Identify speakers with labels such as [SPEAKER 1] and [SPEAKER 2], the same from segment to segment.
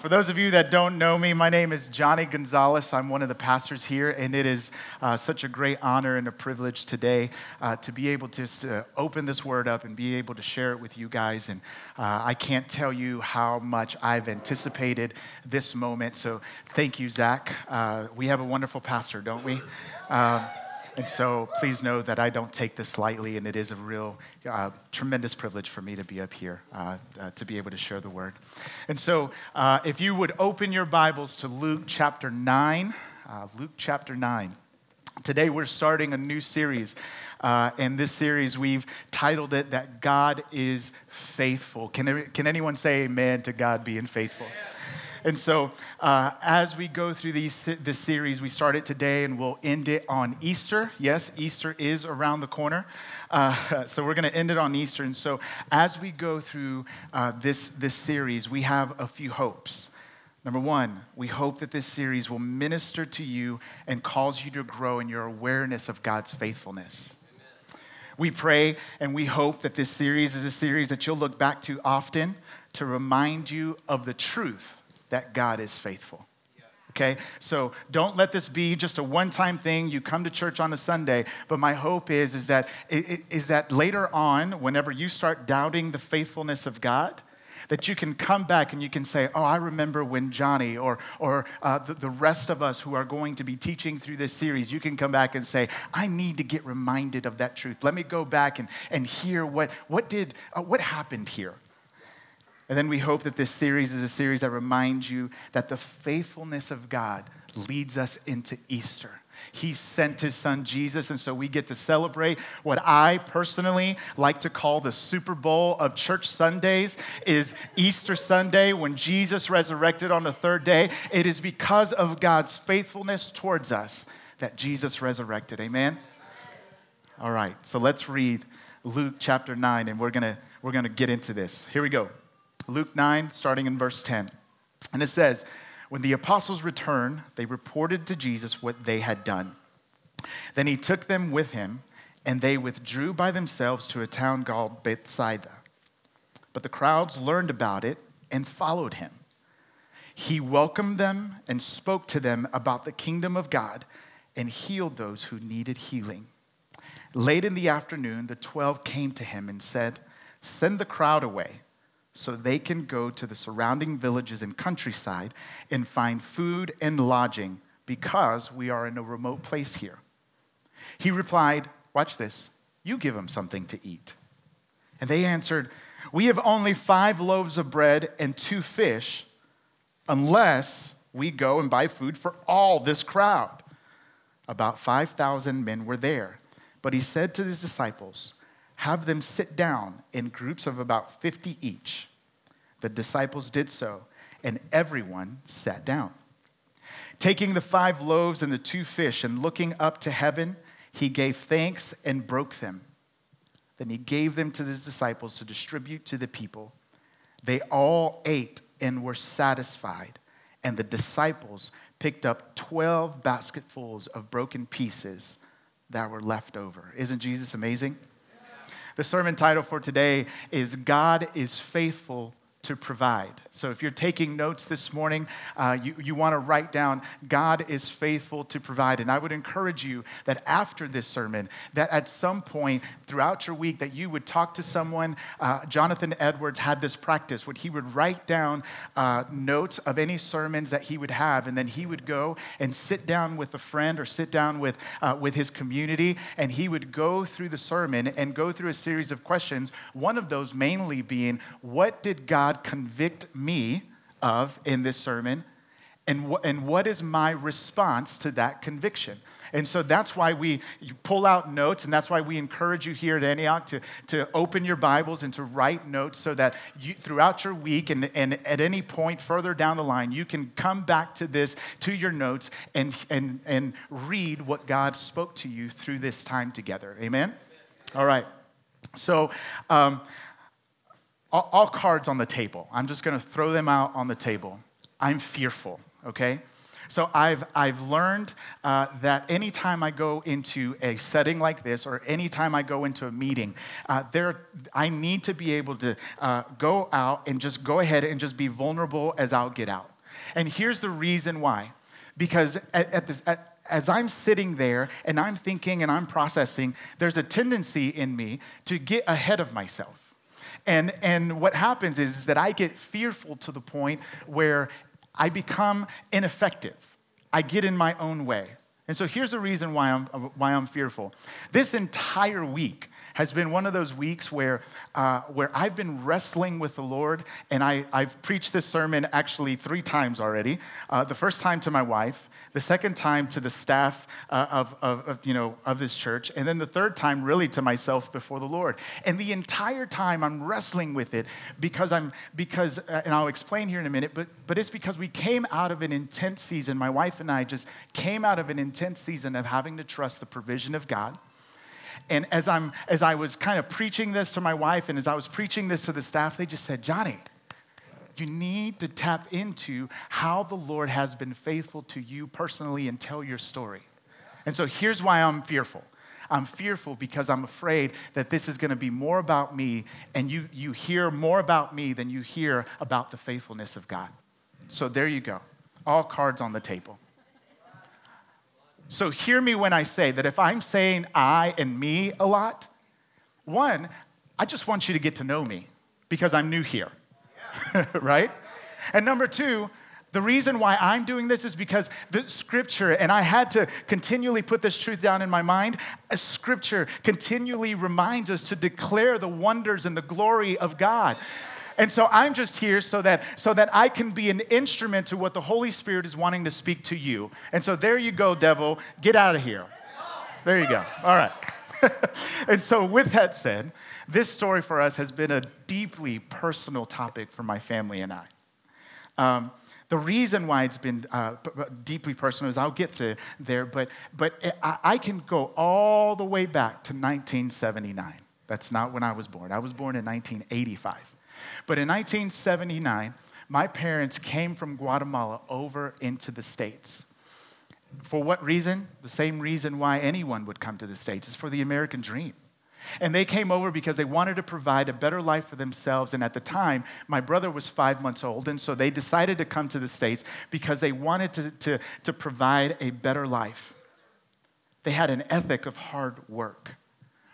[SPEAKER 1] for those of you that don't know me, my name is Johnny Gonzalez. I'm one of the pastors here, and it is uh, such a great honor and a privilege today uh, to be able to uh, open this word up and be able to share it with you guys. And uh, I can't tell you how much I've anticipated this moment. So thank you, Zach. Uh, we have a wonderful pastor, don't we? And so please know that I don't take this lightly, and it is a real uh, tremendous privilege for me to be up here uh, uh, to be able to share the word. And so uh, if you would open your Bibles to Luke chapter 9, uh, Luke chapter 9. Today we're starting a new series. Uh, and this series, we've titled it That God is Faithful. Can, can anyone say amen to God being faithful? Yeah. And so, uh, as we go through these, this series, we start it today and we'll end it on Easter. Yes, Easter is around the corner. Uh, so, we're going to end it on Easter. And so, as we go through uh, this, this series, we have a few hopes. Number one, we hope that this series will minister to you and cause you to grow in your awareness of God's faithfulness. We pray and we hope that this series is a series that you'll look back to often to remind you of the truth that God is faithful. Okay, so don't let this be just a one-time thing. You come to church on a Sunday, but my hope is is that is that later on, whenever you start doubting the faithfulness of God, that you can come back and you can say, "Oh, I remember when Johnny or or uh, the, the rest of us who are going to be teaching through this series, you can come back and say, "I need to get reminded of that truth. Let me go back and and hear what what did uh, what happened here." And then we hope that this series is a series that reminds you that the faithfulness of God leads us into Easter. He sent his son Jesus, and so we get to celebrate what I personally like to call the Super Bowl of church Sundays is Easter Sunday when Jesus resurrected on the third day. It is because of God's faithfulness towards us that Jesus resurrected. Amen. All right, so let's read Luke chapter 9 and we're going to we're going to get into this. Here we go. Luke 9, starting in verse 10. And it says, When the apostles returned, they reported to Jesus what they had done. Then he took them with him, and they withdrew by themselves to a town called Bethsaida. But the crowds learned about it and followed him. He welcomed them and spoke to them about the kingdom of God and healed those who needed healing. Late in the afternoon, the twelve came to him and said, Send the crowd away so they can go to the surrounding villages and countryside and find food and lodging because we are in a remote place here. He replied, Watch this, you give them something to eat. And they answered, We have only five loaves of bread and two fish, unless we go and buy food for all this crowd. About 5,000 men were there. But he said to his disciples, have them sit down in groups of about 50 each. The disciples did so, and everyone sat down. Taking the five loaves and the two fish and looking up to heaven, he gave thanks and broke them. Then he gave them to his disciples to distribute to the people. They all ate and were satisfied, and the disciples picked up 12 basketfuls of broken pieces that were left over. Isn't Jesus amazing? The sermon title for today is God is Faithful to provide. So if you're taking notes this morning, uh, you, you want to write down, God is faithful to provide. And I would encourage you that after this sermon, that at some point throughout your week, that you would talk to someone. Uh, Jonathan Edwards had this practice where he would write down uh, notes of any sermons that he would have, and then he would go and sit down with a friend or sit down with, uh, with his community, and he would go through the sermon and go through a series of questions. One of those mainly being, what did God God convict me of in this sermon? And, wh- and what is my response to that conviction? And so that's why we pull out notes, and that's why we encourage you here at Antioch to, to open your Bibles and to write notes so that you, throughout your week and, and at any point further down the line, you can come back to this, to your notes, and, and, and read what God spoke to you through this time together. Amen? All right. So, um, all, all cards on the table. I'm just going to throw them out on the table. I'm fearful, okay? So I've, I've learned uh, that anytime I go into a setting like this or anytime I go into a meeting, uh, there, I need to be able to uh, go out and just go ahead and just be vulnerable as I'll get out. And here's the reason why. Because at, at this, at, as I'm sitting there and I'm thinking and I'm processing, there's a tendency in me to get ahead of myself. And, and what happens is, is that I get fearful to the point where I become ineffective. I get in my own way. And so here's the reason why I'm, why I'm fearful. This entire week, has been one of those weeks where, uh, where I've been wrestling with the Lord, and I, I've preached this sermon actually three times already. Uh, the first time to my wife, the second time to the staff uh, of, of, of, you know, of this church, and then the third time really to myself before the Lord. And the entire time I'm wrestling with it because I'm, because, uh, and I'll explain here in a minute, but, but it's because we came out of an intense season. My wife and I just came out of an intense season of having to trust the provision of God and as, I'm, as I was kind of preaching this to my wife and as I was preaching this to the staff, they just said, Johnny, you need to tap into how the Lord has been faithful to you personally and tell your story. And so here's why I'm fearful. I'm fearful because I'm afraid that this is going to be more about me, and you, you hear more about me than you hear about the faithfulness of God. So there you go. All cards on the table. So hear me when I say that if I'm saying I and me a lot, one, I just want you to get to know me because I'm new here, right? And number two, the reason why I'm doing this is because the scripture, and I had to continually put this truth down in my mind, scripture continually reminds us to declare the wonders and the glory of God. And so I'm just here so that, so that I can be an instrument to what the Holy Spirit is wanting to speak to you. And so there you go, devil. Get out of here. There you go. All right. and so, with that said, this story for us has been a deeply personal topic for my family and I. Um, the reason why it's been uh, deeply personal is I'll get to there, but, but I, I can go all the way back to 1979. That's not when I was born. I was born in 1985. But in 1979, my parents came from Guatemala over into the States. For what reason? The same reason why anyone would come to the States is for the American dream. And they came over because they wanted to provide a better life for themselves. And at the time, my brother was five months old. And so they decided to come to the States because they wanted to, to, to provide a better life. They had an ethic of hard work.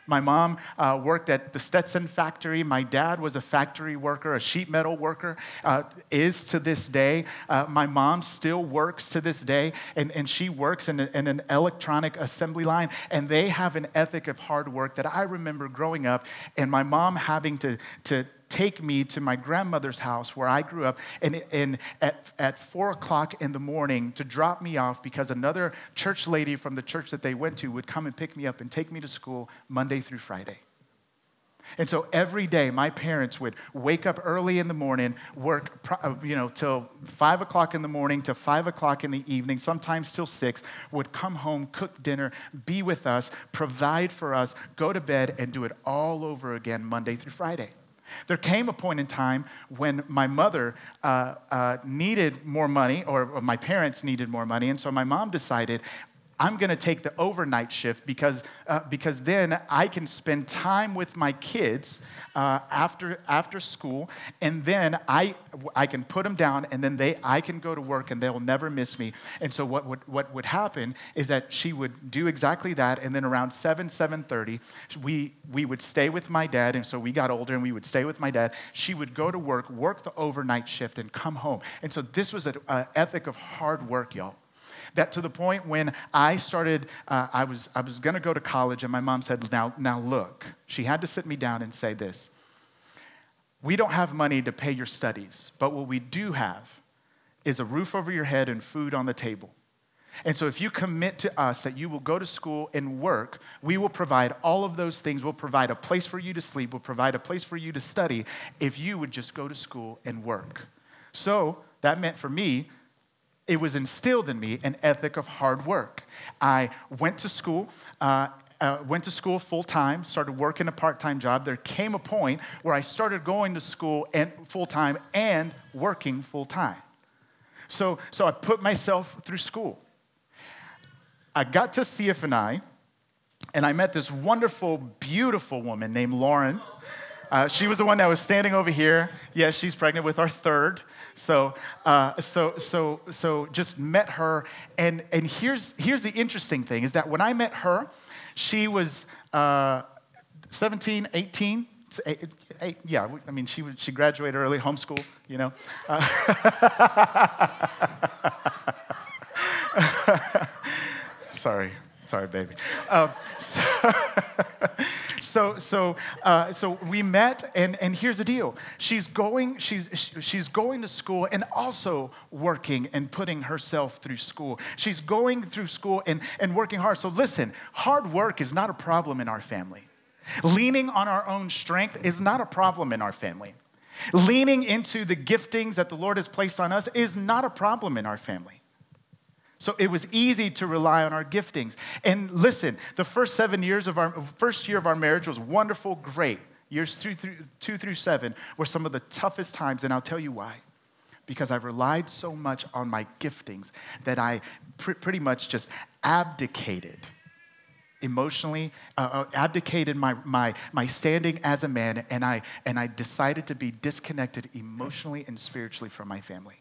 [SPEAKER 1] My mom uh, worked at the Stetson factory. My dad was a factory worker, a sheet metal worker, uh, is to this day. Uh, my mom still works to this day, and, and she works in, a, in an electronic assembly line. And they have an ethic of hard work that I remember growing up, and my mom having to, to, take me to my grandmother's house where I grew up and, and at, at four o'clock in the morning to drop me off because another church lady from the church that they went to would come and pick me up and take me to school Monday through Friday. And so every day, my parents would wake up early in the morning, work, uh, you know, till five o'clock in the morning to five o'clock in the evening, sometimes till six, would come home, cook dinner, be with us, provide for us, go to bed, and do it all over again Monday through Friday. There came a point in time when my mother uh, uh, needed more money, or, or my parents needed more money, and so my mom decided, I'm going to take the overnight shift because, uh, because then I can spend time with my kids uh, after, after school, and then I, I can put them down, and then they, I can go to work, and they'll never miss me. And so what would, what would happen is that she would do exactly that, and then around 7, 7.30, we, we would stay with my dad, and so we got older, and we would stay with my dad. She would go to work, work the overnight shift, and come home. And so this was an ethic of hard work, y'all that to the point when I started, uh, I was, I was going to go to college, and my mom said, now, now look. She had to sit me down and say this We don't have money to pay your studies, but what we do have is a roof over your head and food on the table. And so, if you commit to us that you will go to school and work, we will provide all of those things. We'll provide a place for you to sleep. We'll provide a place for you to study if you would just go to school and work. So, that meant for me it was instilled in me an ethic of hard work. I went to school. Uh, uh, went to school full time, started working a part time job. There came a point where I started going to school and full time and working full time. So, so I put myself through school. I got to CFNI, and I met this wonderful, beautiful woman named Lauren. Uh, she was the one that was standing over here. Yes, she's pregnant with our third. So, uh, so, so, so just met her. And, and here's, here's the interesting thing is that when I met her, she was uh, 17, 18. Eight, eight, yeah, I mean, she, she graduated early, homeschool, you know. Uh, sorry. Sorry, baby. Um, so, so, so, uh, so, we met, and, and here's the deal. She's going, she's, she's going to school and also working and putting herself through school. She's going through school and, and working hard. So listen, hard work is not a problem in our family. Leaning on our own strength is not a problem in our family. Leaning into the giftings that the Lord has placed on us is not a problem in our family. So it was easy to rely on our giftings. And listen, the first seven years of our first year of our marriage was wonderful, great. Years two through, two through seven were some of the toughest times, and I'll tell you why. Because I relied so much on my giftings that I pr- pretty much just abdicated emotionally, uh, uh, abdicated my, my, my standing as a man, and I, and I decided to be disconnected emotionally and spiritually from my family.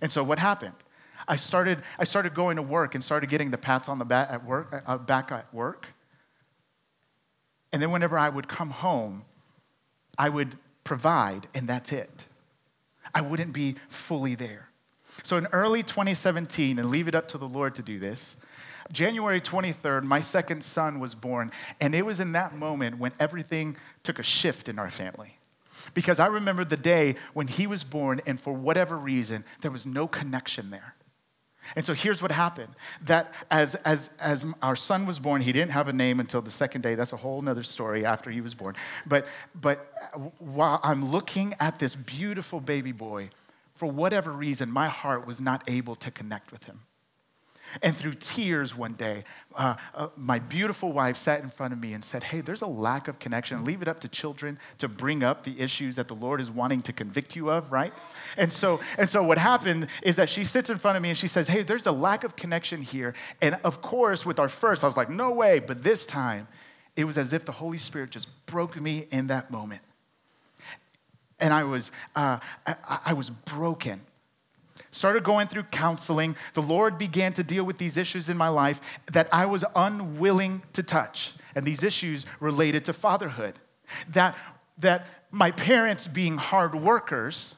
[SPEAKER 1] And so what happened? I started, I started going to work and started getting the pats on the back at work, uh, back at work. And then whenever I would come home, I would provide, and that's it. I wouldn't be fully there. So in early 2017, and leave it up to the Lord to do this, January 23rd, my second son was born, and it was in that moment when everything took a shift in our family. Because I remember the day when he was born, and for whatever reason, there was no connection there. And so here's what happened that as, as, as our son was born, he didn't have a name until the second day. That's a whole other story after he was born. But, but while I'm looking at this beautiful baby boy, for whatever reason, my heart was not able to connect with him. And through tears one day, uh, uh, my beautiful wife sat in front of me and said, Hey, there's a lack of connection. Leave it up to children to bring up the issues that the Lord is wanting to convict you of, right? And so, and so what happened is that she sits in front of me and she says, Hey, there's a lack of connection here. And of course, with our first, I was like, No way. But this time, it was as if the Holy Spirit just broke me in that moment. And I was, uh, I, I was broken started going through counseling, the Lord began to deal with these issues in my life that I was unwilling to touch. And these issues related to fatherhood. That, that my parents, being hard workers,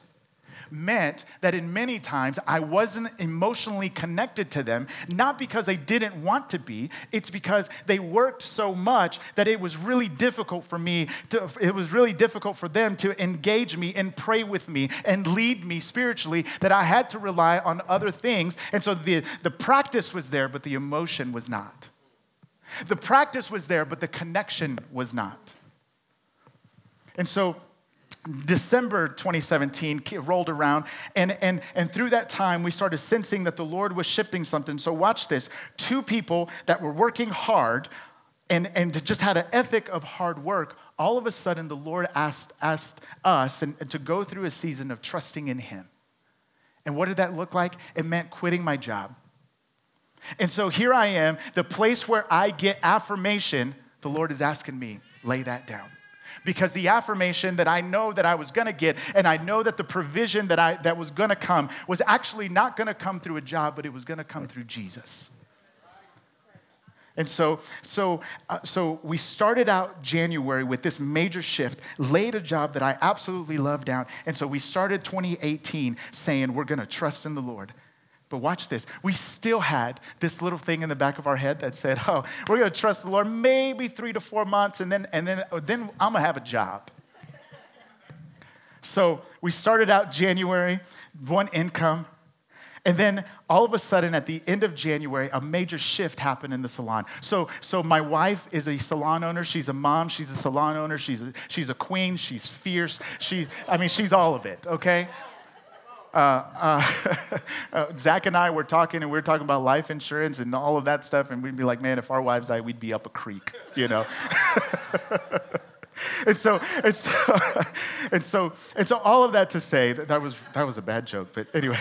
[SPEAKER 1] meant that in many times I wasn't emotionally connected to them, not because they didn't want to be, it's because they worked so much that it was really difficult for me to, it was really difficult for them to engage me and pray with me and lead me spiritually that I had to rely on other things. And so the, the practice was there, but the emotion was not. The practice was there, but the connection was not. And so December 2017 rolled around, and, and, and through that time, we started sensing that the Lord was shifting something. So, watch this two people that were working hard and, and just had an ethic of hard work, all of a sudden, the Lord asked, asked us and, and to go through a season of trusting in Him. And what did that look like? It meant quitting my job. And so here I am, the place where I get affirmation, the Lord is asking me, lay that down because the affirmation that I know that I was going to get and I know that the provision that I that was going to come was actually not going to come through a job but it was going to come through Jesus. And so, so, uh, so we started out January with this major shift, laid a job that I absolutely loved down. And so we started 2018 saying, we're going to trust in the Lord. But watch this. We still had this little thing in the back of our head that said, oh, we're going to trust the Lord maybe three to four months, and then, and then, oh, then I'm going to have a job. so we started out January, one income. And then all of a sudden, at the end of January, a major shift happened in the salon. So, so my wife is a salon owner. She's a mom. She's a salon owner. She's a, she's a queen. She's fierce. She, I mean, she's all of it, okay? Uh, uh, uh, Zach and I were talking, and we were talking about life insurance and all of that stuff, and we'd be like, man, if our wives died, we'd be up a creek, you know? and so, and so, and so, and so, all of that to say that that was that was a bad joke, but anyway.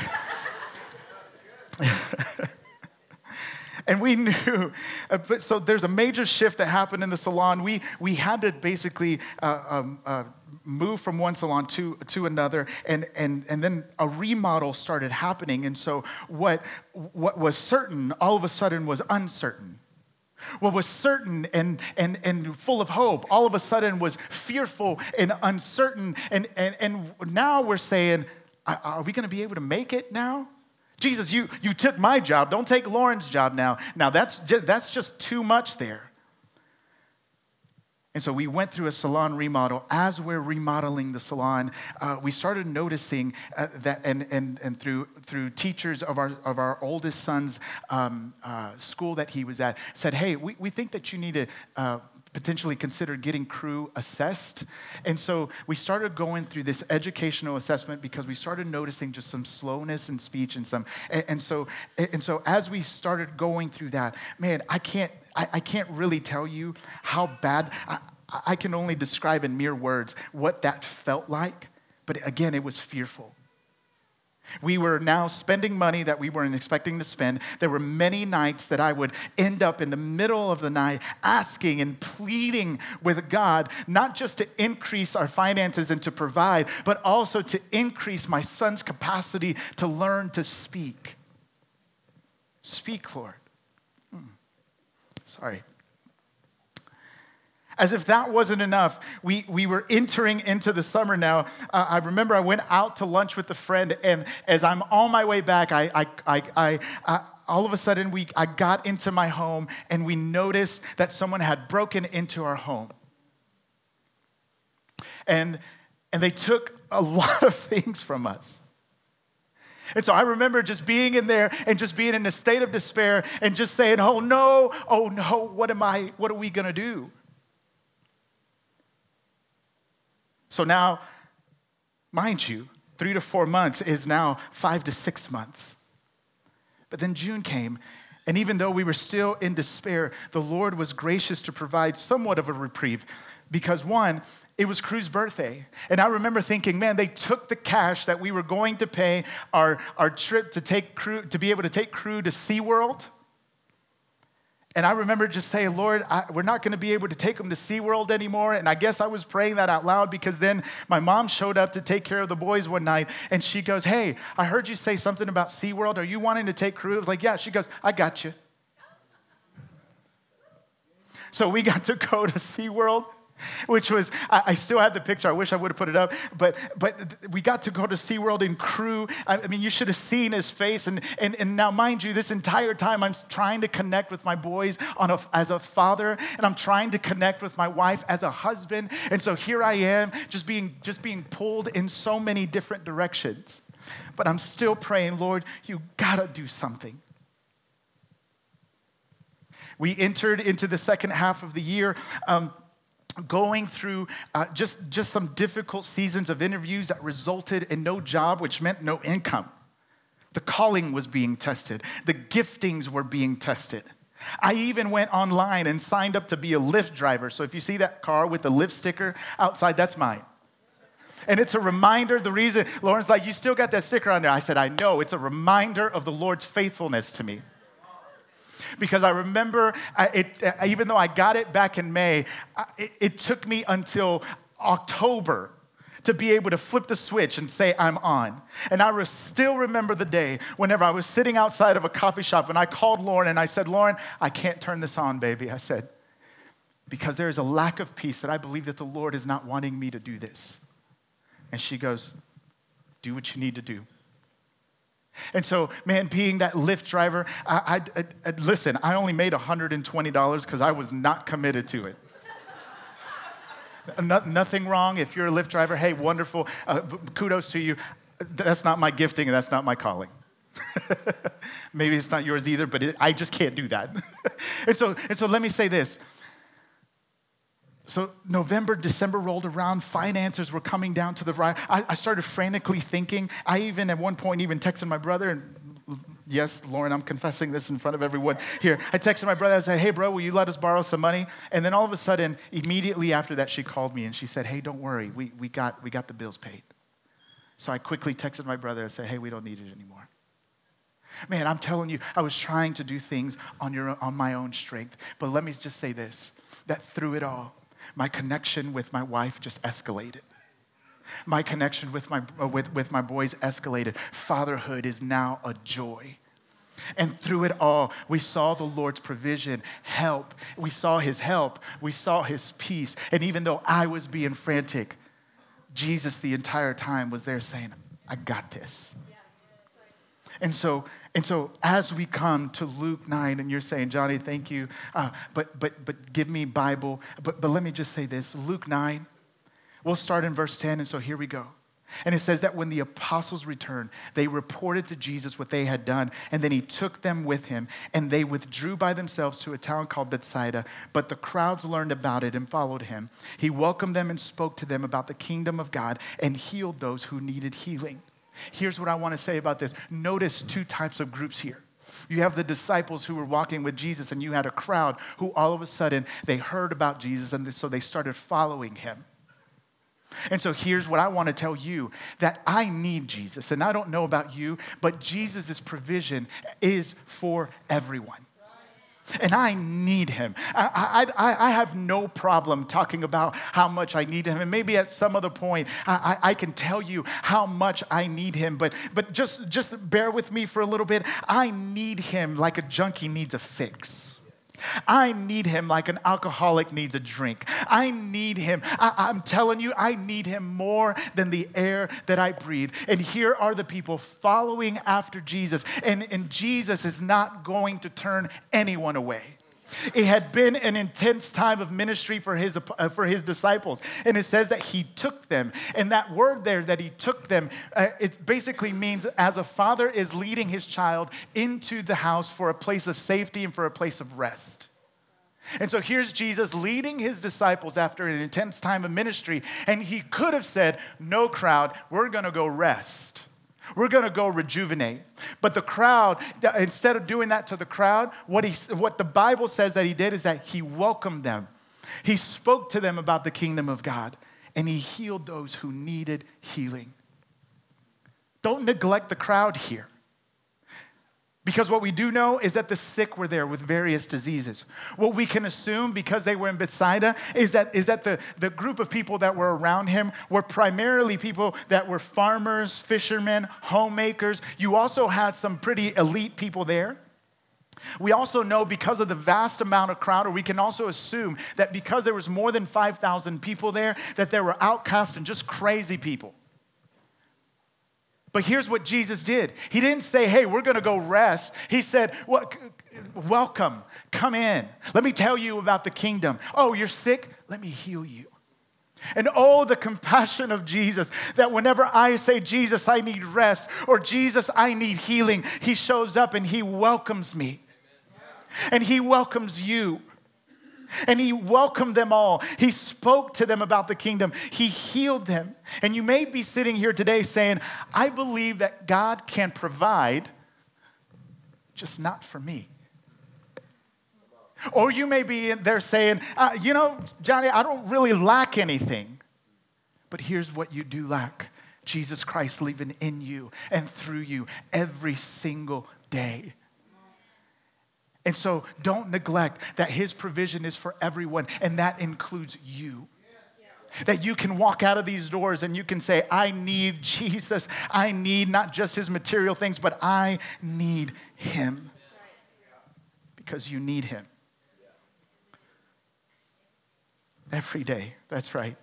[SPEAKER 1] and we knew, uh, but so there's a major shift that happened in the salon. We, we had to basically uh, um, uh, move from one salon to, to another, and, and, and then a remodel started happening. And so what, what was certain all of a sudden was uncertain. What was certain and, and, and full of hope all of a sudden was fearful and uncertain. And, and, and now we're saying, are we going to be able to make it now? Jesus, you, you took my job. Don't take Lauren's job now. Now, that's just, that's just too much there. And so we went through a salon remodel. As we're remodeling the salon, uh, we started noticing uh, that, and, and, and through, through teachers of our, of our oldest son's um, uh, school that he was at, said, Hey, we, we think that you need to uh, potentially consider getting Crew assessed. And so we started going through this educational assessment because we started noticing just some slowness in speech and some, and, and so, and so as we started going through that, man, I can't, I, I can't really tell you how bad, I, I can only describe in mere words what that felt like. But again, it was fearful. We were now spending money that we weren't expecting to spend. There were many nights that I would end up in the middle of the night asking and pleading with God, not just to increase our finances and to provide, but also to increase my son's capacity to learn to speak. Speak, Lord. Hmm. Sorry. As if that wasn't enough, we, we were entering into the summer now. Uh, I remember I went out to lunch with a friend, and as I'm on my way back, I, I, I, I, I all of a sudden we, I got into my home, and we noticed that someone had broken into our home. And, and they took a lot of things from us. And so I remember just being in there and just being in a state of despair and just saying, Oh no, oh no, what am I, what are we gonna do? So now, mind you, three to four months is now five to six months. But then June came, and even though we were still in despair, the Lord was gracious to provide somewhat of a reprieve because one, it was Crew's birthday. And I remember thinking, man, they took the cash that we were going to pay our, our trip to take Crew to be able to take Crew to SeaWorld and I remember just saying, Lord, I, we're not going to be able to take them to SeaWorld anymore. And I guess I was praying that out loud because then my mom showed up to take care of the boys one night and she goes, Hey, I heard you say something about SeaWorld. Are you wanting to take Crew? I was like, Yeah. She goes, I got you. So we got to go to SeaWorld which was, I, I, still have the picture. I wish I would have put it up. But, but we got to go to SeaWorld in Crew. I, I mean, you should have seen his face. And, and, and now, mind you, this entire time I'm trying to connect with my boys on a, as a father, and I'm trying to connect with my wife as a husband. And so here I am, just being, just being pulled in so many different directions. But I'm still praying, Lord, you gotta do something. We entered into the second half of the year. Um, going through uh, just, just some difficult seasons of interviews that resulted in no job, which meant no income. The calling was being tested, the giftings were being tested. I even went online and signed up to be a Lyft driver. So if you see that car with the Lyft sticker outside, that's mine. And it's a reminder. The reason, Lauren's like, you still got that sticker on there. I said, I know. It's a reminder of the Lord's faithfulness to me because I remember, I, it, uh, even though I got it back in May, uh, it, it took me until October to be able to flip the switch and say, I'm on. And I still remember the day whenever I was sitting outside of a coffee shop and I called Lauren and I said, Lauren, I can't turn this on, baby. I said, because there is a lack of peace that I believe that the Lord is not wanting me to do this. And she goes, Do what you need to do. And so, man, being that Lyft driver, I, I, I listen, I only made $120 because I was not committed to it. no, nothing wrong if you're a Lyft driver. Hey, wonderful. Uh, kudos to you. That's not my gifting and that's not my calling. Maybe it's not yours either, but it, I just can't do that. and, so, and so let me say this so November, December rolled around, finances were coming down to the right. I, I, started frantically thinking. I even at one point even texted my brother, and yes, Lauren, I'm confessing this in front of everyone here. I texted my brother, I said, hey bro, will you let us borrow some money? And then all of a sudden, immediately after that, she called me and she said, hey, don't worry, we, we, got, we got the bills paid. So I quickly texted my brother and said, hey, we don't need it anymore. Man, I'm telling you, I was trying to do things on, your, on my own strength. But let me just say this that through it all, my connection with my wife just escalated. My connection with my, uh, with, with my boys escalated. Fatherhood is now a joy. And through it all, we saw the Lord's provision, help. We saw his help. We saw his peace. And even though I was being frantic, Jesus the entire time was there saying, I got this. And so, and so as we come to Luke 9, and you're saying, Johnny, thank you, uh, but, but, but give me Bible. But, but let me just say this Luke 9, we'll start in verse 10, and so here we go. And it says that when the apostles returned, they reported to Jesus what they had done, and then he took them with him, and they withdrew by themselves to a town called Bethsaida. But the crowds learned about it and followed him. He welcomed them and spoke to them about the kingdom of God and healed those who needed healing. Here's what I want to say about this notice two types of groups here. You have the disciples who were walking with Jesus, and you had a crowd who all of a sudden they heard about Jesus, and so they started following him. And so here's what I want to tell you that I need Jesus. And I don't know about you, but Jesus' provision is for everyone. And I need him. I, I, I have no problem talking about how much I need him. And maybe at some other point, I, I can tell you how much I need him. But, but just, just bear with me for a little bit. I need him like a junkie needs a fix. I need him like an alcoholic needs a drink. I need him. I, am telling you, I need him more than the air that I breathe. And here are the people following after Jesus. And, and Jesus is not going to turn anyone away. It had been an intense time of ministry for his, uh, for his disciples. And it says that he took them. And that word there, that he took them, uh, it basically means as a father is leading his child into the house for a place of safety and for a place of rest. And so here's Jesus leading his disciples after an intense time of ministry. And he could have said, No, crowd, we're going to go rest. We're going to go rejuvenate. But the crowd, instead of doing that to the crowd, what, he, what the Bible says that he did is that he welcomed them. He spoke to them about the kingdom of God, and he healed those who needed healing. Don't neglect the crowd here. Because what we do know is that the sick were there with various diseases. What we can assume, because they were in Bethsaida, is that, is that the, the group of people that were around him were primarily people that were farmers, fishermen, homemakers. You also had some pretty elite people there. We also know because of the vast amount of crowd, or we can also assume that because there was more than 5,000 people there, that there were outcasts and just crazy people. But here's what Jesus did He didn't say, hey, we're going to go rest. He said, well, welcome, come in. Let me tell you about the kingdom. Oh, you're sick? Let me heal you. And oh, the compassion of Jesus that whenever I say, Jesus, I need rest, or Jesus, I need healing, he shows up and he welcomes me. And he welcomes you and he welcomed them all. He spoke to them about the kingdom. He healed them. And you may be sitting here today saying, I believe that God can provide, just not for me. Or you may be there saying, uh, you know, Johnny, I don't really lack anything. But here's what you do lack Jesus Christ living in you and through you every single day. And so don't neglect that His provision is for everyone, and that includes you. That you can walk out of these doors and you can say, I need Jesus. I need not just His material things, but I need Him. Because you need Him. Every day. That's right.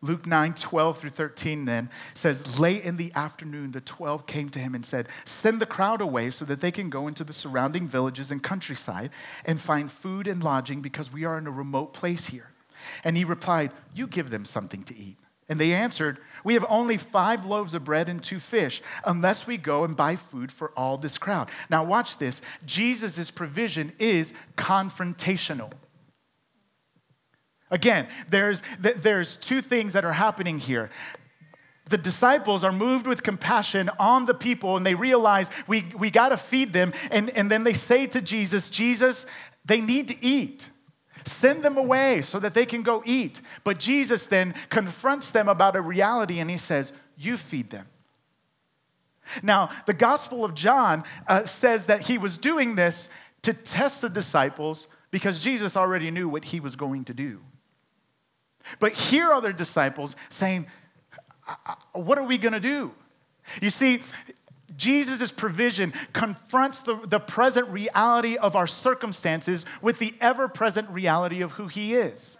[SPEAKER 1] Luke 9, 12 through 13 then says, Late in the afternoon, the 12 came to him and said, Send the crowd away so that they can go into the surrounding villages and countryside and find food and lodging because we are in a remote place here. And he replied, You give them something to eat. And they answered, We have only five loaves of bread and two fish, unless we go and buy food for all this crowd. Now, watch this Jesus' provision is confrontational. Again, there's, there's two things that are happening here. The disciples are moved with compassion on the people and they realize we, we got to feed them. And, and then they say to Jesus, Jesus, they need to eat. Send them away so that they can go eat. But Jesus then confronts them about a reality and he says, You feed them. Now, the Gospel of John uh, says that he was doing this to test the disciples because Jesus already knew what he was going to do. But here are the disciples saying, What are we going to do? You see, Jesus' provision confronts the, the present reality of our circumstances with the ever present reality of who he is.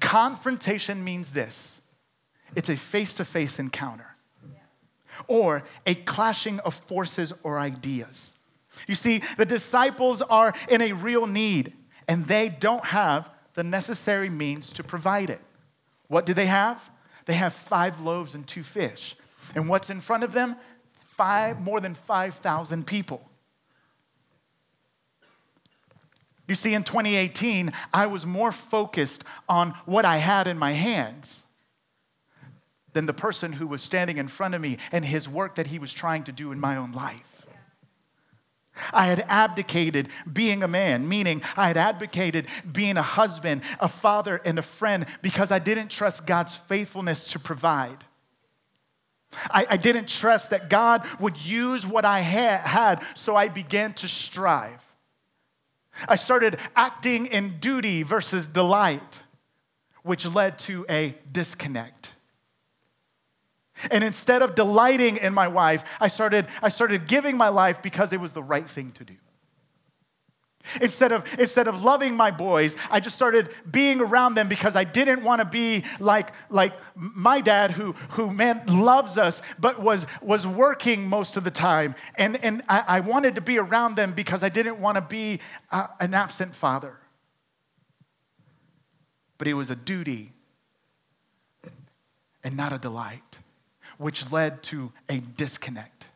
[SPEAKER 1] Confrontation means this it's a face to face encounter or a clashing of forces or ideas. You see, the disciples are in a real need and they don't have the necessary means to provide it. What do they have? They have five loaves and two fish. And what's in front of them? Five, more than 5,000 people. You see, in 2018, I was more focused on what I had in my hands than the person who was standing in front of me and his work that he was trying to do in my own life. I had abdicated being a man, meaning I had abdicated being a husband, a father, and a friend because I didn't trust God's faithfulness to provide. I, I didn't trust that God would use what I ha- had, so I began to strive. I started acting in duty versus delight, which led to a disconnect. And instead of delighting in my wife, I started, I started giving my life because it was the right thing to do. Instead of, instead of loving my boys, I just started being around them because I didn't want to be like, like my dad, who, who man loves us, but was, was working most of the time. And, and I, I wanted to be around them because I didn't want to be uh, an absent father. But it was a duty and not a delight which led to a disconnect.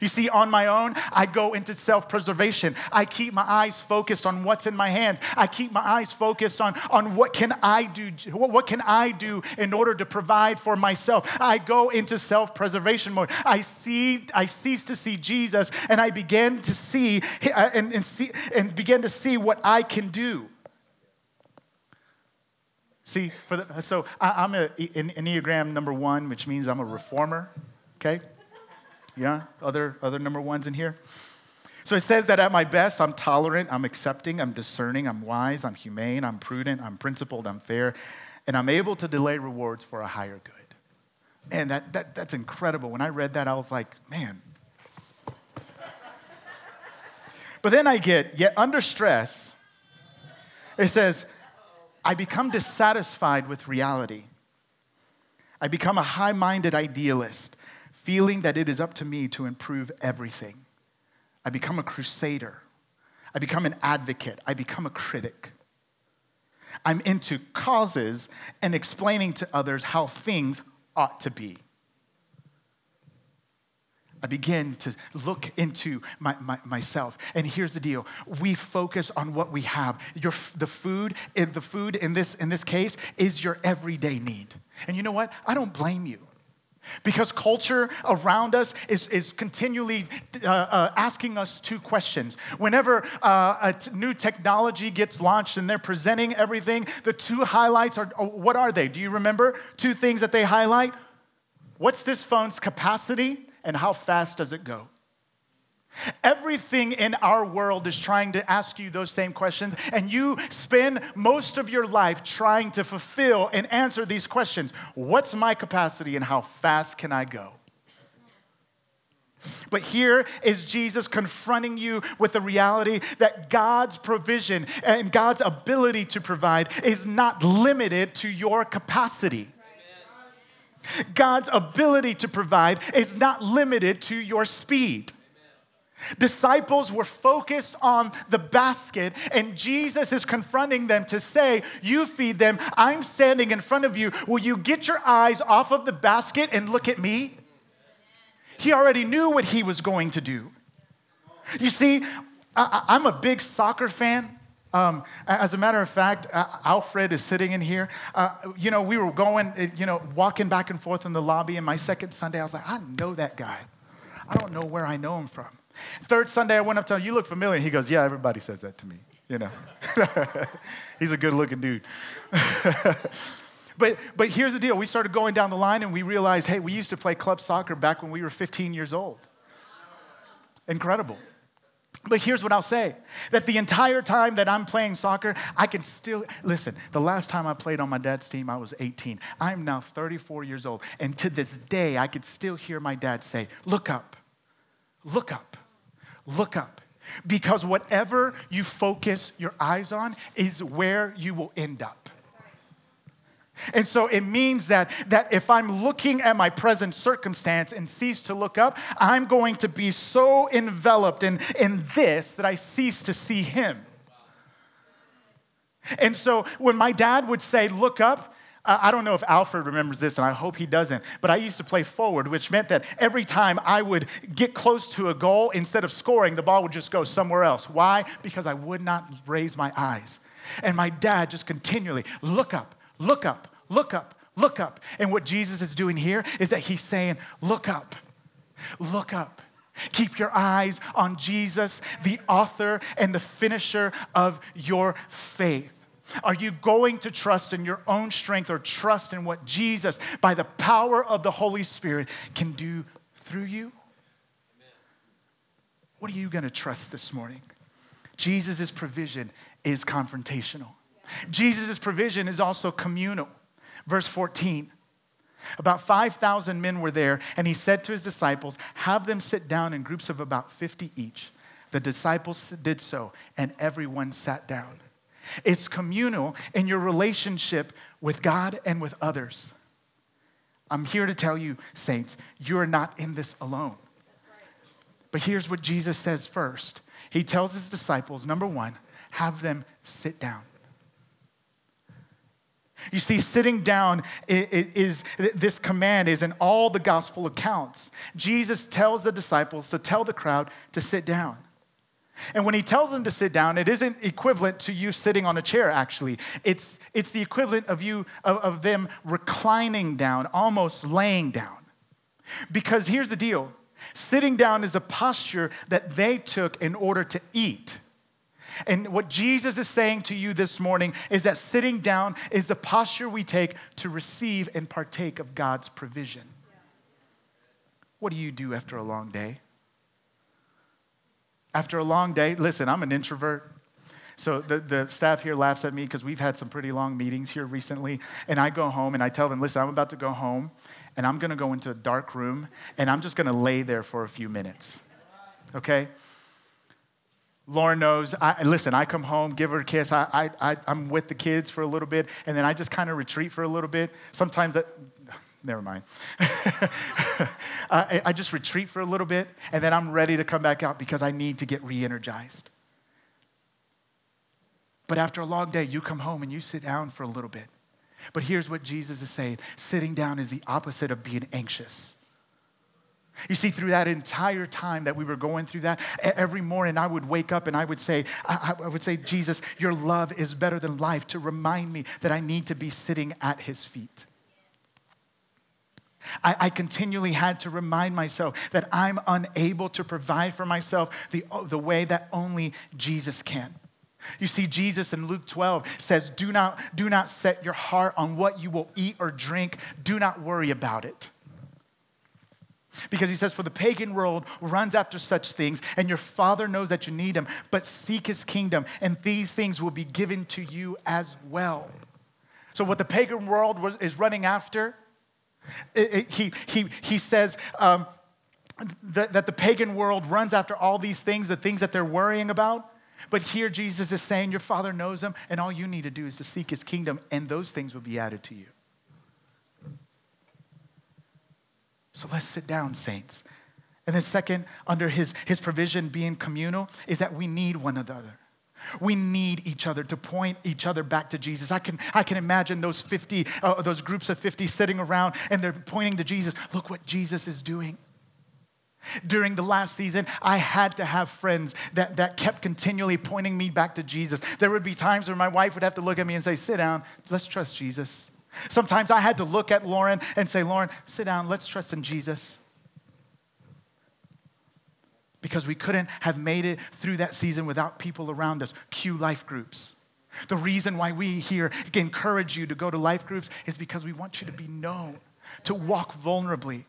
[SPEAKER 1] You see, on my own, I go into self preservation. I keep my eyes focused on what's in my hands. I keep my eyes focused on, on what can I do, what can I do in order to provide for myself. I go into self preservation mode. I see, I cease to see Jesus and I begin to see uh, and, and see and begin to see what I can do. See, for the, so I, am an Enneagram number one, which means I'm a reformer. Okay? Yeah? Other, other number ones in here? So it says that at my best, I'm tolerant, I'm accepting, I'm discerning, I'm wise, I'm humane, I'm prudent, I'm principled, I'm fair, and I'm able to delay rewards for a higher good. Man, that, that, that's incredible. When I read that, I was like, man. But then I get, yet under stress, it says, I become dissatisfied with reality. I become a high minded idealist, feeling that it is up to me to improve everything. I become a crusader. I become an advocate. I become a critic. I'm into causes and explaining to others how things ought to be. I begin to look into my, my, myself. And here's the deal we focus on what we have. Your, the food, the food in this, in this case is your everyday need. And you know what? I don't blame you. Because culture around us is, is continually uh, uh, asking us two questions. Whenever uh, a t- new technology gets launched and they're presenting everything, the two highlights are oh, what are they? Do you remember? Two things that they highlight. What's this phone's capacity? And how fast does it go? Everything in our world is trying to ask you those same questions, and you spend most of your life trying to fulfill and answer these questions What's my capacity, and how fast can I go? But here is Jesus confronting you with the reality that God's provision and God's ability to provide is not limited to your capacity. God's ability to provide is not limited to your speed. Disciples were focused on the basket, and Jesus is confronting them to say, You feed them, I'm standing in front of you. Will you get your eyes off of the basket and look at me? He already knew what he was going to do. You see, I'm a big soccer fan. Um, as a matter of fact, uh, Alfred is sitting in here. Uh, you know, we were going, uh, you know, walking back and forth in the lobby, and my second Sunday, I was like, I know that guy. I don't know where I know him from. Third Sunday, I went up to him, You look familiar. He goes, Yeah, everybody says that to me. You know, he's a good looking dude. but, but here's the deal we started going down the line, and we realized, hey, we used to play club soccer back when we were 15 years old. incredible. But here's what I'll say that the entire time that I'm playing soccer, I can still listen. The last time I played on my dad's team, I was 18. I'm now 34 years old. And to this day, I could still hear my dad say, Look up, look up, look up. Because whatever you focus your eyes on is where you will end up. And so it means that, that if I'm looking at my present circumstance and cease to look up, I'm going to be so enveloped in, in this that I cease to see Him. And so when my dad would say, Look up, I don't know if Alfred remembers this, and I hope he doesn't, but I used to play forward, which meant that every time I would get close to a goal, instead of scoring, the ball would just go somewhere else. Why? Because I would not raise my eyes. And my dad just continually, look up, look up, look up, look up. And what Jesus is doing here is that he's saying, look up, look up. Keep your eyes on Jesus, the author and the finisher of your faith. Are you going to trust in your own strength or trust in what Jesus, by the power of the Holy Spirit, can do through you? What are you going to trust this morning? Jesus' provision is confrontational. Jesus' provision is also communal. Verse 14. About 5,000 men were there, and he said to his disciples, Have them sit down in groups of about 50 each. The disciples did so, and everyone sat down. It's communal in your relationship with God and with others. I'm here to tell you, saints, you're not in this alone. But here's what Jesus says first He tells his disciples, number one, have them sit down. You see, sitting down is, is, this command is in all the gospel accounts. Jesus tells the disciples to tell the crowd to sit down. And when he tells them to sit down, it isn't equivalent to you sitting on a chair, actually. It's, it's the equivalent of you, of, of them reclining down, almost laying down. Because here's the deal sitting down is a posture that they took in order to eat. And what Jesus is saying to you this morning is that sitting down is the posture we take to receive and partake of God's provision. What do you do after a long day? After a long day, listen, I'm an introvert. So the, the staff here laughs at me because we've had some pretty long meetings here recently. And I go home and I tell them, listen, I'm about to go home and I'm going to go into a dark room and I'm just going to lay there for a few minutes. Okay? Lauren knows, I, listen, I come home, give her a kiss. I, I, I'm with the kids for a little bit, and then I just kind of retreat for a little bit. Sometimes that, never mind. I, I just retreat for a little bit, and then I'm ready to come back out because I need to get re energized. But after a long day, you come home and you sit down for a little bit. But here's what Jesus is saying sitting down is the opposite of being anxious. You see, through that entire time that we were going through that, every morning I would wake up and I would say, I, would say, Jesus, your love is better than life to remind me that I need to be sitting at his feet. I, I, continually had to remind myself that I'm unable to provide for myself the, the way that only Jesus can. You see, Jesus in Luke 12 says, do not, do not set your heart on what you will eat or drink, do not worry about it. Because he says, For the pagan world runs after such things, and your Father knows that you need him, but seek his kingdom, and these things will be given to you as well. So, what the pagan world was, is running after it, it, he, he, he says um, that, that the pagan world runs after all these things, the things that they're worrying about. But here Jesus is saying, Your Father knows them, and all you need to do is to seek His kingdom, and those things will be added to you. So let's sit down, saints. And then, second, under his, his provision being communal, is that we need one another. We need each other to point each other back to Jesus. I can, I can imagine those 50, uh, those groups of 50 sitting around and they're pointing to Jesus. Look what Jesus is doing. During the last season, I had to have friends that, that kept continually pointing me back to Jesus. There would be times where my wife would have to look at me and say, Sit down, let's trust Jesus. Sometimes I had to look at Lauren and say, Lauren, sit down, let's trust in Jesus because we couldn't have made it through that season without people around us. Cue life groups. The reason why we here encourage you to go to life groups is because we want you to be known, to walk vulnerably.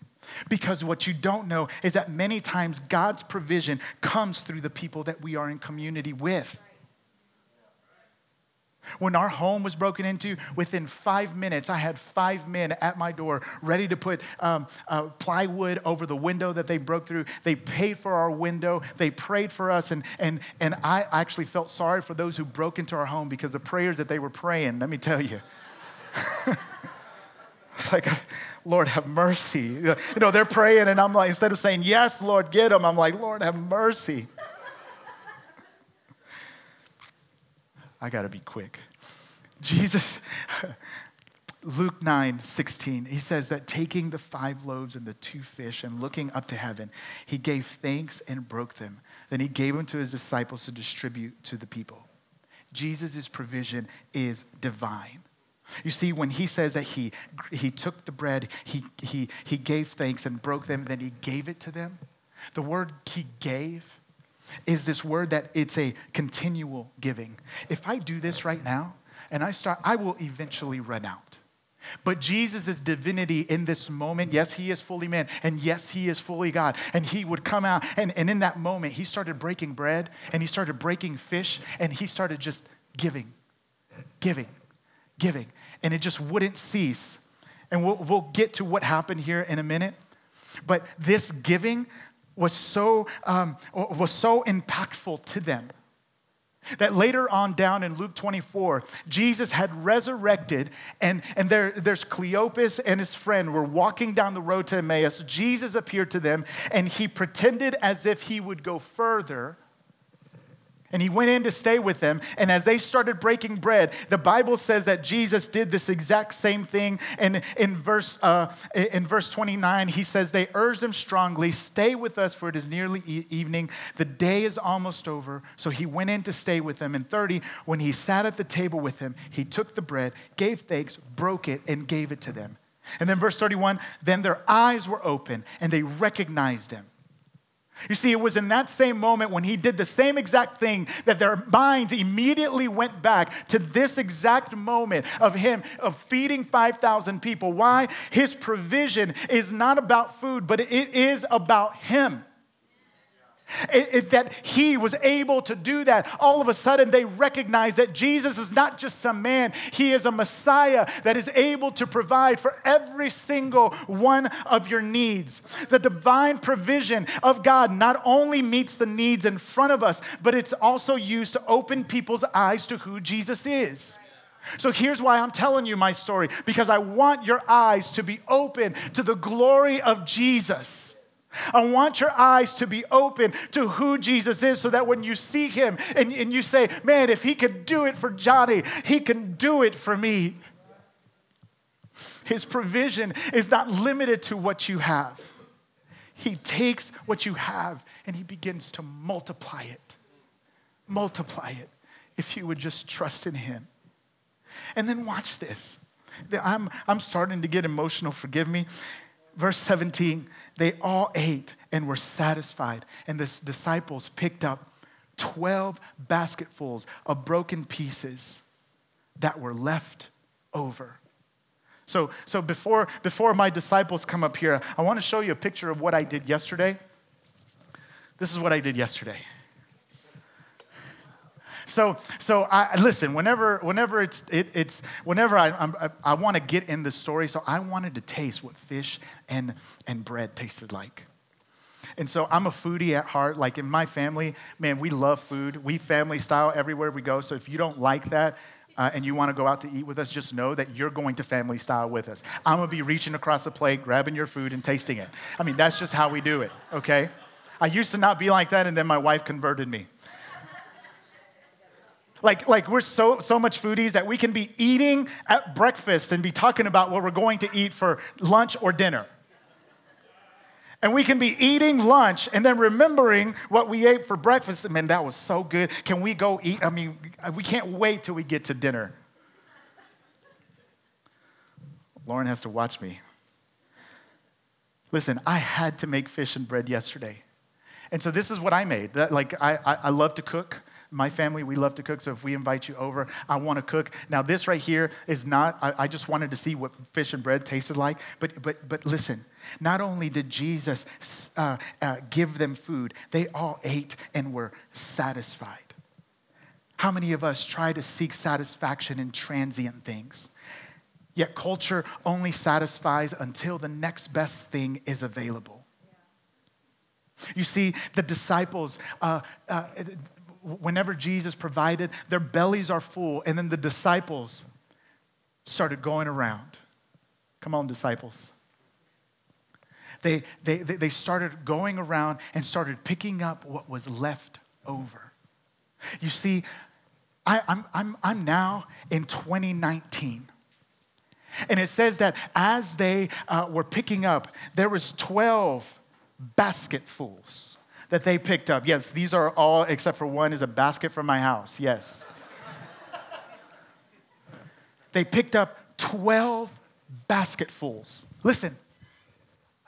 [SPEAKER 1] Because what you don't know is that many times God's provision comes through the people that we are in community with. When our home was broken into, within five minutes, I had five men at my door ready to put um, uh, plywood over the window that they broke through. They paid for our window, they prayed for us, and, and, and I actually felt sorry for those who broke into our home because the prayers that they were praying, let me tell you. it's like, Lord, have mercy. You know, they're praying, and I'm like, instead of saying, Yes, Lord, get them, I'm like, Lord, have mercy. I got to be quick. Jesus, Luke 9, 16, he says that taking the five loaves and the two fish and looking up to heaven, he gave thanks and broke them. Then he gave them to his disciples to distribute to the people. Jesus' provision is divine. You see, when he says that he, he took the bread, he, he, he gave thanks and broke them, then he gave it to them, the word he gave is this word that it's a continual giving. If I do this right now and I start, I will eventually run out. But Jesus' divinity in this moment, yes, he is fully man, and yes, he is fully God. And he would come out, and, and in that moment, he started breaking bread, and he started breaking fish, and he started just giving, giving, giving. And it just wouldn't cease. And we'll, we'll get to what happened here in a minute. But this giving was so, um, was so impactful to them that later on down in Luke 24, Jesus had resurrected, and, and there, there's Cleopas and his friend were walking down the road to Emmaus. Jesus appeared to them, and he pretended as if he would go further and he went in to stay with them. And as they started breaking bread, the Bible says that Jesus did this exact same thing. And in verse, uh, in verse 29, he says, They urged him strongly, Stay with us, for it is nearly e- evening. The day is almost over. So he went in to stay with them. And 30, when he sat at the table with them, he took the bread, gave thanks, broke it, and gave it to them. And then verse 31, then their eyes were open and they recognized him. You see, it was in that same moment when he did the same exact thing that their minds immediately went back to this exact moment of him of feeding 5,000 people. Why? His provision is not about food, but it is about him. That he was able to do that. All of a sudden, they recognize that Jesus is not just some man, he is a Messiah that is able to provide for every single one of your needs. The divine provision of God not only meets the needs in front of us, but it's also used to open people's eyes to who Jesus is. So here's why I'm telling you my story because I want your eyes to be open to the glory of Jesus. I want your eyes to be open to who Jesus is so that when you see him and, and you say, man, if he could do it for Johnny, he can do it for me. His provision is not limited to what you have. He takes what you have and he begins to multiply it. Multiply it if you would just trust in him. And then watch this. I'm, I'm starting to get emotional, forgive me. Verse 17 they all ate and were satisfied. And the disciples picked up 12 basketfuls of broken pieces that were left over. So, so before, before my disciples come up here, I want to show you a picture of what I did yesterday. This is what I did yesterday. So, so I, listen, whenever, whenever, it's, it, it's, whenever I, I, I want to get in the story, so I wanted to taste what fish and, and bread tasted like. And so I'm a foodie at heart. Like in my family, man, we love food. We family style everywhere we go. So if you don't like that, uh, and you want to go out to eat with us, just know that you're going to family style with us. I'm going to be reaching across the plate, grabbing your food, and tasting it. I mean, that's just how we do it, okay? I used to not be like that, and then my wife converted me. Like, like we're so, so much foodies that we can be eating at breakfast and be talking about what we're going to eat for lunch or dinner. And we can be eating lunch and then remembering what we ate for breakfast. Man, that was so good. Can we go eat? I mean, we can't wait till we get to dinner. Lauren has to watch me. Listen, I had to make fish and bread yesterday. And so this is what I made. Like, I, I, I love to cook. My family, we love to cook. So if we invite you over, I want to cook. Now, this right here is not, I, I just wanted to see what fish and bread tasted like. But, but, but listen, not only did Jesus uh, uh, give them food, they all ate and were satisfied. How many of us try to seek satisfaction in transient things? Yet culture only satisfies until the next best thing is available. You see, the disciples, uh, uh, whenever Jesus provided, their bellies are full, and then the disciples started going around. Come on, disciples. They, they, they started going around and started picking up what was left over. You see, I, I'm, I'm, I'm now in 2019. And it says that as they uh, were picking up, there was 12 basketfuls that they picked up. Yes, these are all, except for one, is a basket from my house. Yes. they picked up 12 basketfuls. Listen,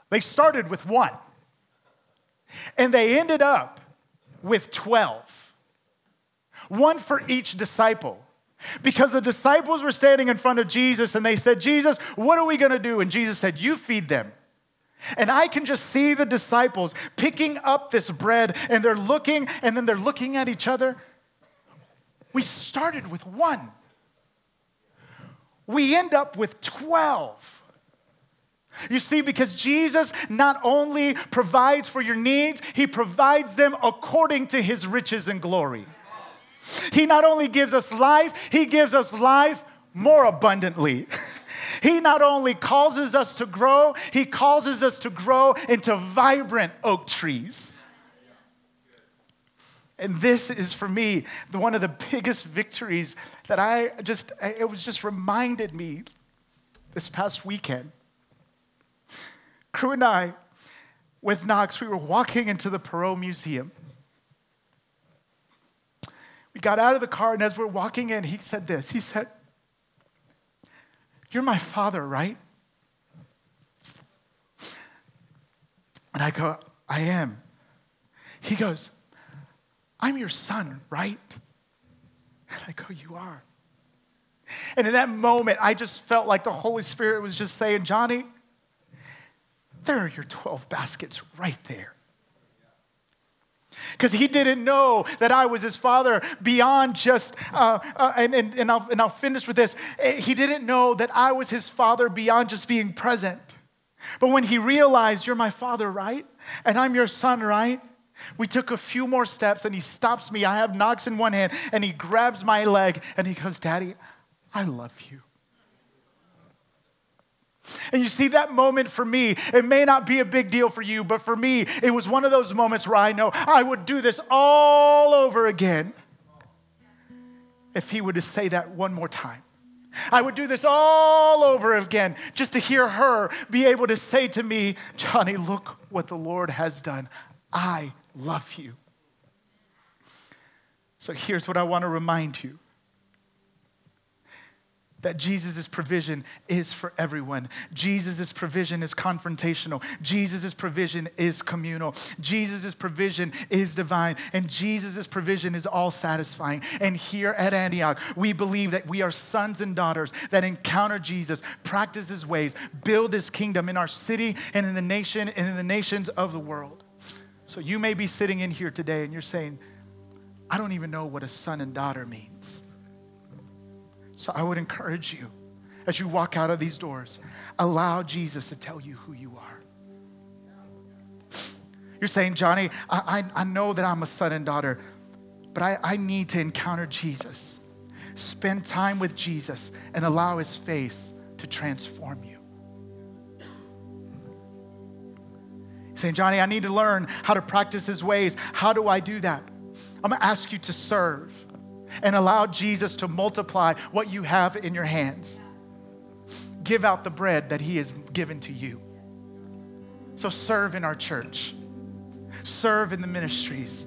[SPEAKER 1] they started with one, and they ended up with 12. One for each disciple. Because the disciples were standing in front of Jesus and they said, Jesus, what are we going to do? And Jesus said, You feed them. And I can just see the disciples picking up this bread and they're looking and then they're looking at each other. We started with one, we end up with 12. You see, because Jesus not only provides for your needs, he provides them according to his riches and glory. He not only gives us life, he gives us life more abundantly. He not only causes us to grow, he causes us to grow into vibrant oak trees. And this is for me one of the biggest victories that I just, it was just reminded me this past weekend. Crew and I, with Knox, we were walking into the Perot Museum. We got out of the car, and as we're walking in, he said this. He said, you're my father, right? And I go, I am. He goes, I'm your son, right? And I go, You are. And in that moment, I just felt like the Holy Spirit was just saying, Johnny, there are your 12 baskets right there because he didn't know that I was his father beyond just, uh, uh, and, and, and, I'll, and I'll finish with this. Eh, he didn't know that I was his father beyond just being present. But when he realized, You're my father, right? And I'm your son, right? We took a few more steps and he stops me. I have Knox in one hand and he grabs my leg and he goes, Daddy, I love you. And you see, that moment for me, it may not be a big deal for you, but for me, it was one of those moments where I know I would do this all over again if he were to say that one more time. I would do this all over again just to hear her be able to say to me, Johnny, look what the Lord has done. I love you. So here's what I want to remind you that Jesus' provision is for everyone. Jesus' provision is confrontational. Jesus' provision is communal. Jesus' provision is divine. And Jesus' provision is all satisfying. And here at Antioch, we believe that we are sons and daughters that encounter Jesus, practice his ways, build his kingdom in our city and in the nation and in the nations of the world. So you may be sitting in here today and you're saying, I don't even know what a son and daughter means. So I would encourage you as you walk out of these doors, allow Jesus to tell you who you are. You're saying, Johnny, I, I, I know that I'm a son and daughter, but I, I need to encounter Jesus. Spend time with Jesus and allow his face to transform you. You're saying, Johnny, I need to learn how to practice his ways. How do I do that? I'm gonna ask you to serve and allow Jesus to multiply what you have in your hands. Give out the bread that He has given to you. So serve in our church, serve in the ministries,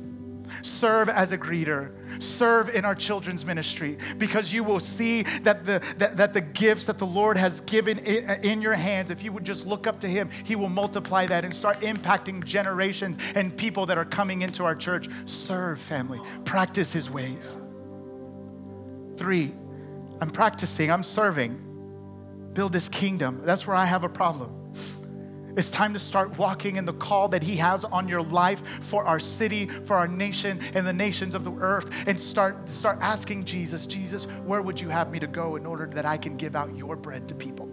[SPEAKER 1] serve as a greeter, serve in our children's ministry, because you will see that the, that, that the gifts that the Lord has given in, uh, in your hands, if you would just look up to Him, He will multiply that and start impacting generations and people that are coming into our church. Serve, family, practice His ways. Three, I'm practicing, I'm serving, build His kingdom. That's where I have a problem. It's time to start walking in the call that He has on your life for our city, for our nation, and the nations of the earth. And start, start asking Jesus, Jesus, where would you have me to go in order that I can give out your bread to people?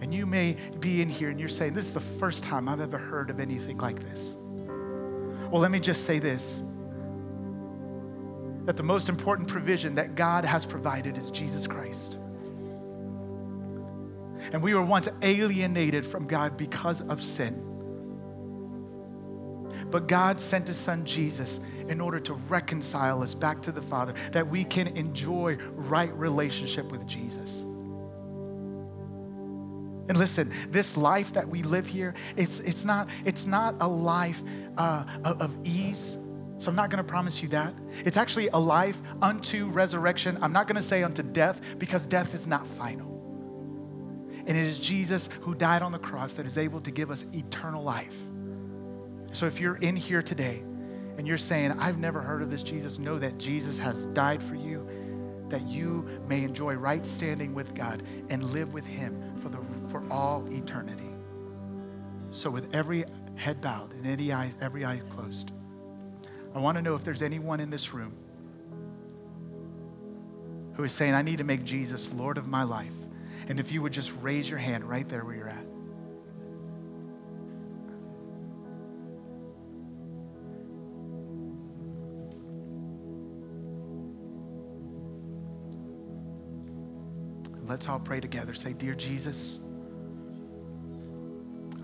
[SPEAKER 1] And you may be in here and you're saying, This is the first time I've ever heard of anything like this. Well, let me just say this that the most important provision that God has provided is Jesus Christ. And we were once alienated from God because of sin. But God sent his son Jesus in order to reconcile us back to the Father, that we can enjoy right relationship with Jesus. And listen, this life that we live here, it's, it's, not, it's not a life uh, of, of ease. So I'm not going to promise you that. It's actually a life unto resurrection. I'm not going to say unto death because death is not final. And it is Jesus who died on the cross that is able to give us eternal life. So if you're in here today and you're saying, I've never heard of this Jesus, know that Jesus has died for you, that you may enjoy right standing with God and live with Him for, the, for all eternity. So with every head bowed and any eye, every eye closed, I want to know if there's anyone in this room who is saying, I need to make Jesus Lord of my life. And if you would just raise your hand right there where you're at. Let's all pray together. Say, Dear Jesus,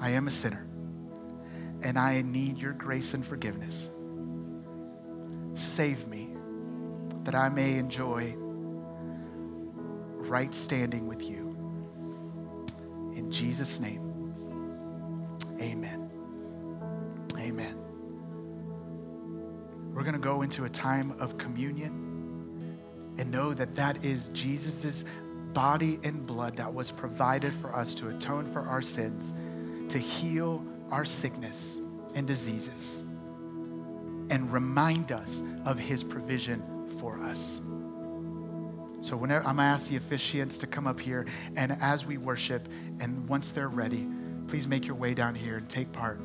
[SPEAKER 1] I am a sinner and I need your grace and forgiveness. Save me that I may enjoy right standing with you. In Jesus' name, amen. Amen. We're going to go into a time of communion and know that that is Jesus' body and blood that was provided for us to atone for our sins, to heal our sickness and diseases, and remind us of his provision for us. So whenever I'm gonna ask the officiants to come up here, and as we worship, and once they're ready, please make your way down here and take part.